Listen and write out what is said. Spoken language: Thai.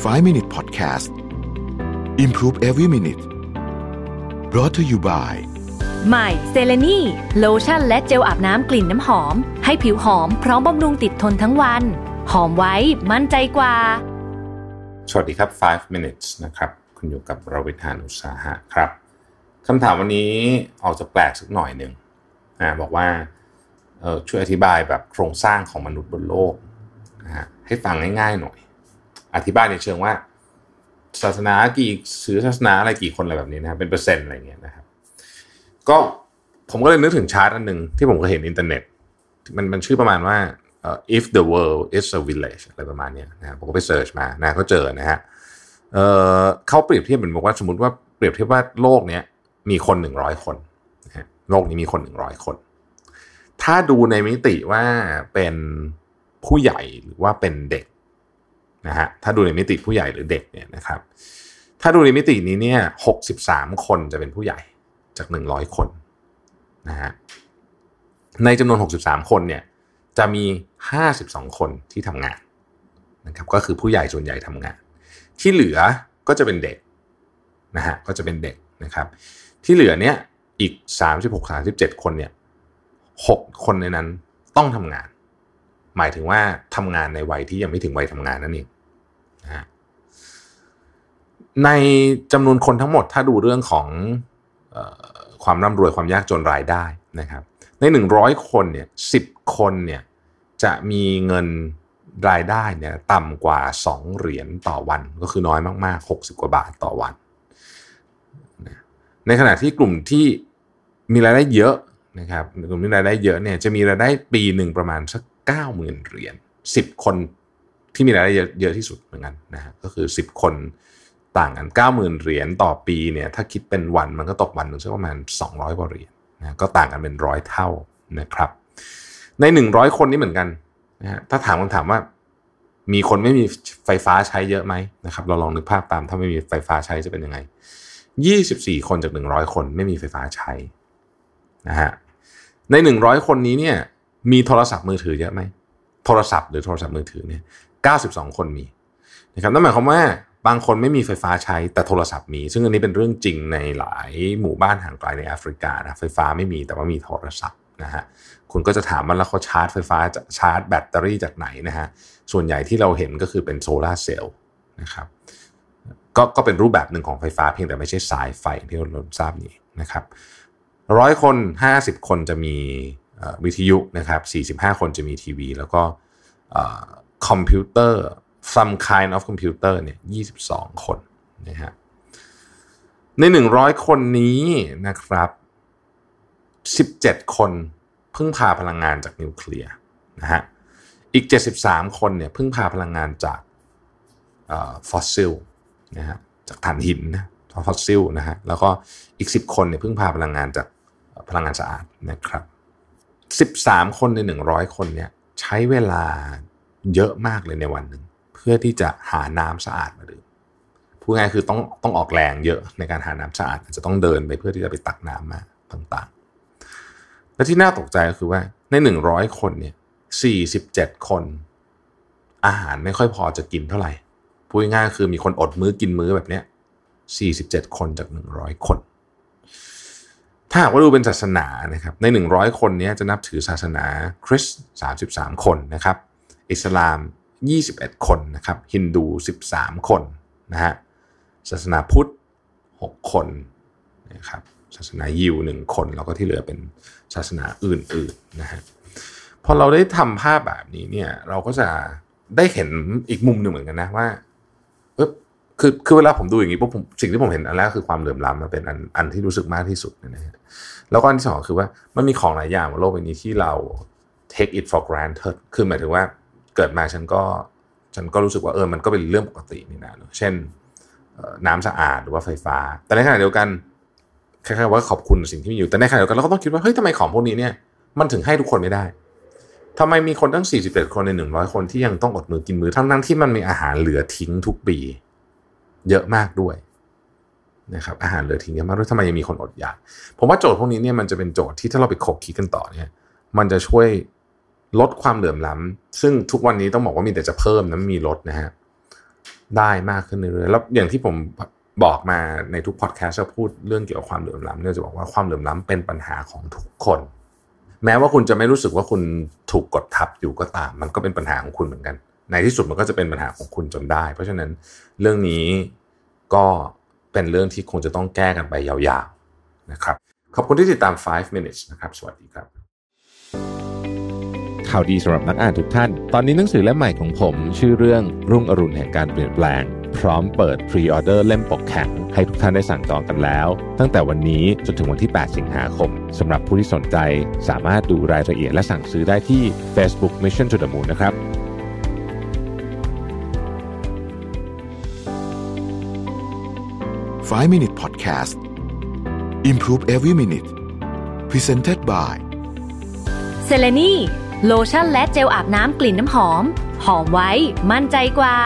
5 Minute Podcast Improve Every Minute brought to you by ใหม่เซเลนีโลชั่นและเจลอาบน้ำกลิ่นน้ำหอม ให้ผิวหอมพร้อมบำรุงติดทนทั้งวัน หอมไว้มั่นใจกว่า สวัสดีครับ 5 minutes นะครับ คุณอยู่กับรวิศ หาญอุตสาหะครับคำถามวันนี้ออกจะแปลกสักหน่อยหนึ่งนะบอกว่าเออช่วยอธิบายแบบโครงสร้างของมนุษย์บนโลกนะฮะให้ฟังง่ายๆหน่อย อธิบายในเชิงว่า ศาสนากี่สื่อศาสนาอะไรกี่คนอะไรแบบนี้นะครับเป็นเปอร์เซ็นต์อะไรเงี้ยนะครับ ก็ผมก็เลยนึกถึงชาร์ตอันหนึ่งที่ผมก็เห็นอินเทอร์เน็ต มันมันชื่อประมาณว่า uh, if the world is a village อะไรประมาณเนี้ยนะผมก็ไป search มานะก็เจอนะฮะเออเขาเปรียบเทียบเหมือนบอกว่าสมมติว่าเปรียบเทียบว่าโลกเนี้ยมีคนหนึ่งร้อยคนนะฮะโลกนี้มีคนหนึ่งร้อยคน ถ้าดูในมิติว่าเป็นผู้ใหญ่หรือว่าเป็นเด็ก นะฮะถ้าดูในมิติผู้ใหญ่หรือเด็กเนี่ยนะครับถ้าดูในมิตินี้เนี่ยหกสิบสามคนจะเป็นผู้ใหญ่จากหนึ่งร้อยคนนะฮะในจำนวนหกสิบสามคนเนี่ยจะมีห้าสิบสองคนที่ทำงานนะครับก็คือผู้ใหญ่ส่วนใหญ่ทำงาน ที่เหลือก็จะเป็นเด็กนะฮะก็จะเป็นเด็กนะครับ ที่เหลือเนี่ยอีกสามสิบหกสามสิบเจ็ดคนเนี่ยหกคนในนั้นต้องทำงาน หมายถึงว่าทำงานในวัยที่ยังไม่ถึงวัยทำงานนั่นเอง ในจำนวนคนทั้งหมดถ้าดูเรื่องของออความร่ำรวยความยากจนรายได้นะครับ ใน 100 คนเนี่ยสิคนเนี่ยจะมีเงินรายได้เนี่ยต่ำกว่า 2 เหรียญต่อวันก็คือน้อยมาก ๆ 60 กว่าบาทต่อวัน ในขณะที่กลุ่มที่มีรายได้เยอะนะครับกลุ่มที่รายได้เยอะเนี่ยจะมีรายได้ปีหนึ่งประมาณสัก 90,000 เหรียญ10 คน ที่มีรายได้เยอะที่สุดเหมือนกันนะฮะก็คือ 10 คนต่างกัน 90,000 เหรียญต่อปีเนี่ยถ้าคิดเป็นวันมันก็ตกวันหนึ่งสักประมาณ 200กว่าเหรียญนะก็ต่างกันเป็นร้อยเท่านะครับใน 100 คนนี้เหมือนกันนะฮะถ้าถามคำถามว่า มีคนไม่มีไฟฟ้าใช้เยอะไหมนะครับเราลองนึกภาพตามถ้าไม่มีไฟฟ้าใช้จะเป็นยังไง 24 คนจาก 100 คนไม่มีไฟฟ้าใช้นะฮะใน 100 คนนี้เนี่ยมีโทรศัพท์มือถือเยอะไหม โทรศัพท์หรือโทรศัพท์มือถือเนี่ย92 คนมีนะครับนั่นหมายความว่าบางคนไม่มีไฟฟ้าใช้แต่โทรศัพท์มี ซึ่งอันนี้เป็นเรื่องจริงในหลายหมู่บ้านห่างไกลในแอฟริกานะไฟฟ้าไม่มีแต่ว่ามีโทรศัพท์นะฮะคุณก็จะถามว่าแล้วเขาชาร์จไฟฟ้าจะชาร์จแบตเตอรี่จากไหนนะฮะส่วนใหญ่ที่เราเห็นก็คือเป็นโซลาเซลล์นะครับก็ก็เป็นรูปแบบหนึ่งของไฟฟ้าเพียงแต่ไม่ใช่สายไฟที่เราทราบนี้นะครับร้อยคน 50 คนจะมี วิทยุนะครับ 45 คนจะมีทีวี แล้วก็คอมพิวเตอร์ some kind of computer เนี่ย 22 คนนะฮะใน 100 คนนี้นะครับ 17 คนพึ่งพาพลังงานจากนิวเคลียร์นะฮะ อีก 73 คนเนี่ยพึ่งพาพลังงานจากฟอสซิลนะฮะ จากถ่านหินนะฟอสซิลนะฮะ แล้วก็อีก 10 คนเนี่ยพึ่งพาพลังงานจากพลังงานสะอาดนะครับ 13 คนใน 100 คนเนี่ยใช้เวลาเยอะมากเลยในวันหนึ่งเพื่อที่จะหาน้ำสะอาดมาดื่มพูดง่ายคือต้องต้องออกแรงเยอะในการหาน้ำสะอาดอาจจะต้องเดินไปเพื่อที่จะไปตักน้ำมาต่างๆ และที่น่าตกใจก็คือว่าในหนึ่งร้อยคนเนี่ยสี่สิบเจ็ดคน อาหารไม่ค่อยพอจะกินเท่าไหร่พูดง่ายคือมีคนอดมื้อกินมื้อแบบเนี้ยสี่สิบเจ็ดคนจากหนึ่งร้อยคน ถ้าหากว่าดูเป็นศาสนานะครับในหนึ่งร้อยคนนี้จะนับถือศาสนาคริสต์สามสิบสามคนนะครับ อิสลาม 21 คนนะครับฮินดู 13 คนนะฮะศาสนาพุทธ 6 คนนะครับศาสนายิวหนึ่งคน แล้วก็ที่เหลือเป็นศาสนาอื่นๆนะฮะพอเราได้ทำภาพแบบนี้เนี่ยเราก็จะได้เห็นอีกมุมหนึ่งเหมือนกันนะว่า คือคือเวลาผมดูอย่างนี้ปุ๊บผมสิ่งที่ผมเห็นอันแรกคือความเหลื่อมล้ำมันเป็นอันอันที่รู้สึกมากที่สุดนะฮะแล้วก็อันที่สองคือว่ามันมีของหลายอย่างบนโลกใบนี้ที่เรา take it for granted คือหมายถึงว่าเกิดมาฉันก็ฉันก็รู้สึกว่าเออมันก็เป็นเรื่องปกตินี่นะเช่นน้ำสะอาดหรือว่าไฟฟ้า แต่ในขณะเดียวกันคล้ายๆว่าขอบคุณสิ่งที่มีอยู่แต่ในขณะเดียวกันเราก็ต้องคิดว่าเฮ้ยทำไมของพวกนี้เนี่ยมันถึงให้ทุกคนไม่ได้ทำไมมีคนตั้ง 41 คนใน 100 คนที่ยังต้องอดมือกินมือทั้งนั้นที่มันมีอาหารเหลือทิ้งทุกปี เยอะมากด้วยนะครับอาหารเหลือทิ้งเยอะมากด้วยทำไมยังมีคนอดอยาก ผมว่าโจทย์พวกนี้เนี่ยมันจะเป็นโจทย์ที่ถ้าเราไปคบคิดกันต่อเนี่ย มันจะช่วยลดความเหลื่อมล้ำซึ่งทุกวันนี้ต้องบอกว่ามีแต่จะเพิ่มนะม่มีลดนะฮะได้มากขึ้นเรื่อยๆแล้วอย่างที่ผมบอกมาในทุกพอดแคสต์จะพูดเรื่องเกี่ยวกับความเหลื่อมล้ำเนี่ยจะบอกว่าความเหลื่อมล้ำเป็นปัญหาของทุกคน แม้ว่าคุณจะไม่รู้สึกว่าคุณถูกกดทับอยู่ก็ตาม มันก็เป็นปัญหาของคุณเหมือนกัน ในที่สุดมันก็จะเป็นปัญหาของคุณจนได้ เพราะฉะนั้นเรื่องนี้ก็เป็นเรื่องที่คงจะต้องแก้กันไปยาวๆนะครับ ขอบคุณที่ติดตาม 5 minutes นะครับ สวัสดีครับ ข่าวดีสำหรับนักอ่านทุกท่าน ตอนนี้หนังสือเล่มใหม่ของผม ชื่อเรื่องรุ่งอรุณแห่งการเปลี่ยนแปลง พร้อมเปิดพรีออเดอร์เล่มปกแข็ง ให้ทุกท่านได้สั่งจองกันแล้ว ตั้งแต่วันนี้จนถึงวันที่ 8 สิงหาคมสำหรับผู้ที่สนใจ สามารถดูรายละเอียดและสั่งซื้อได้ที่ Facebook Mission to the Moon นะครับ 5 Minute Podcast Improve Every Minute Presented by เซเลนีโลชั่นและเจลอาบน้ำกลิ่นน้ำหอม หอมไว้ มั่นใจกว่า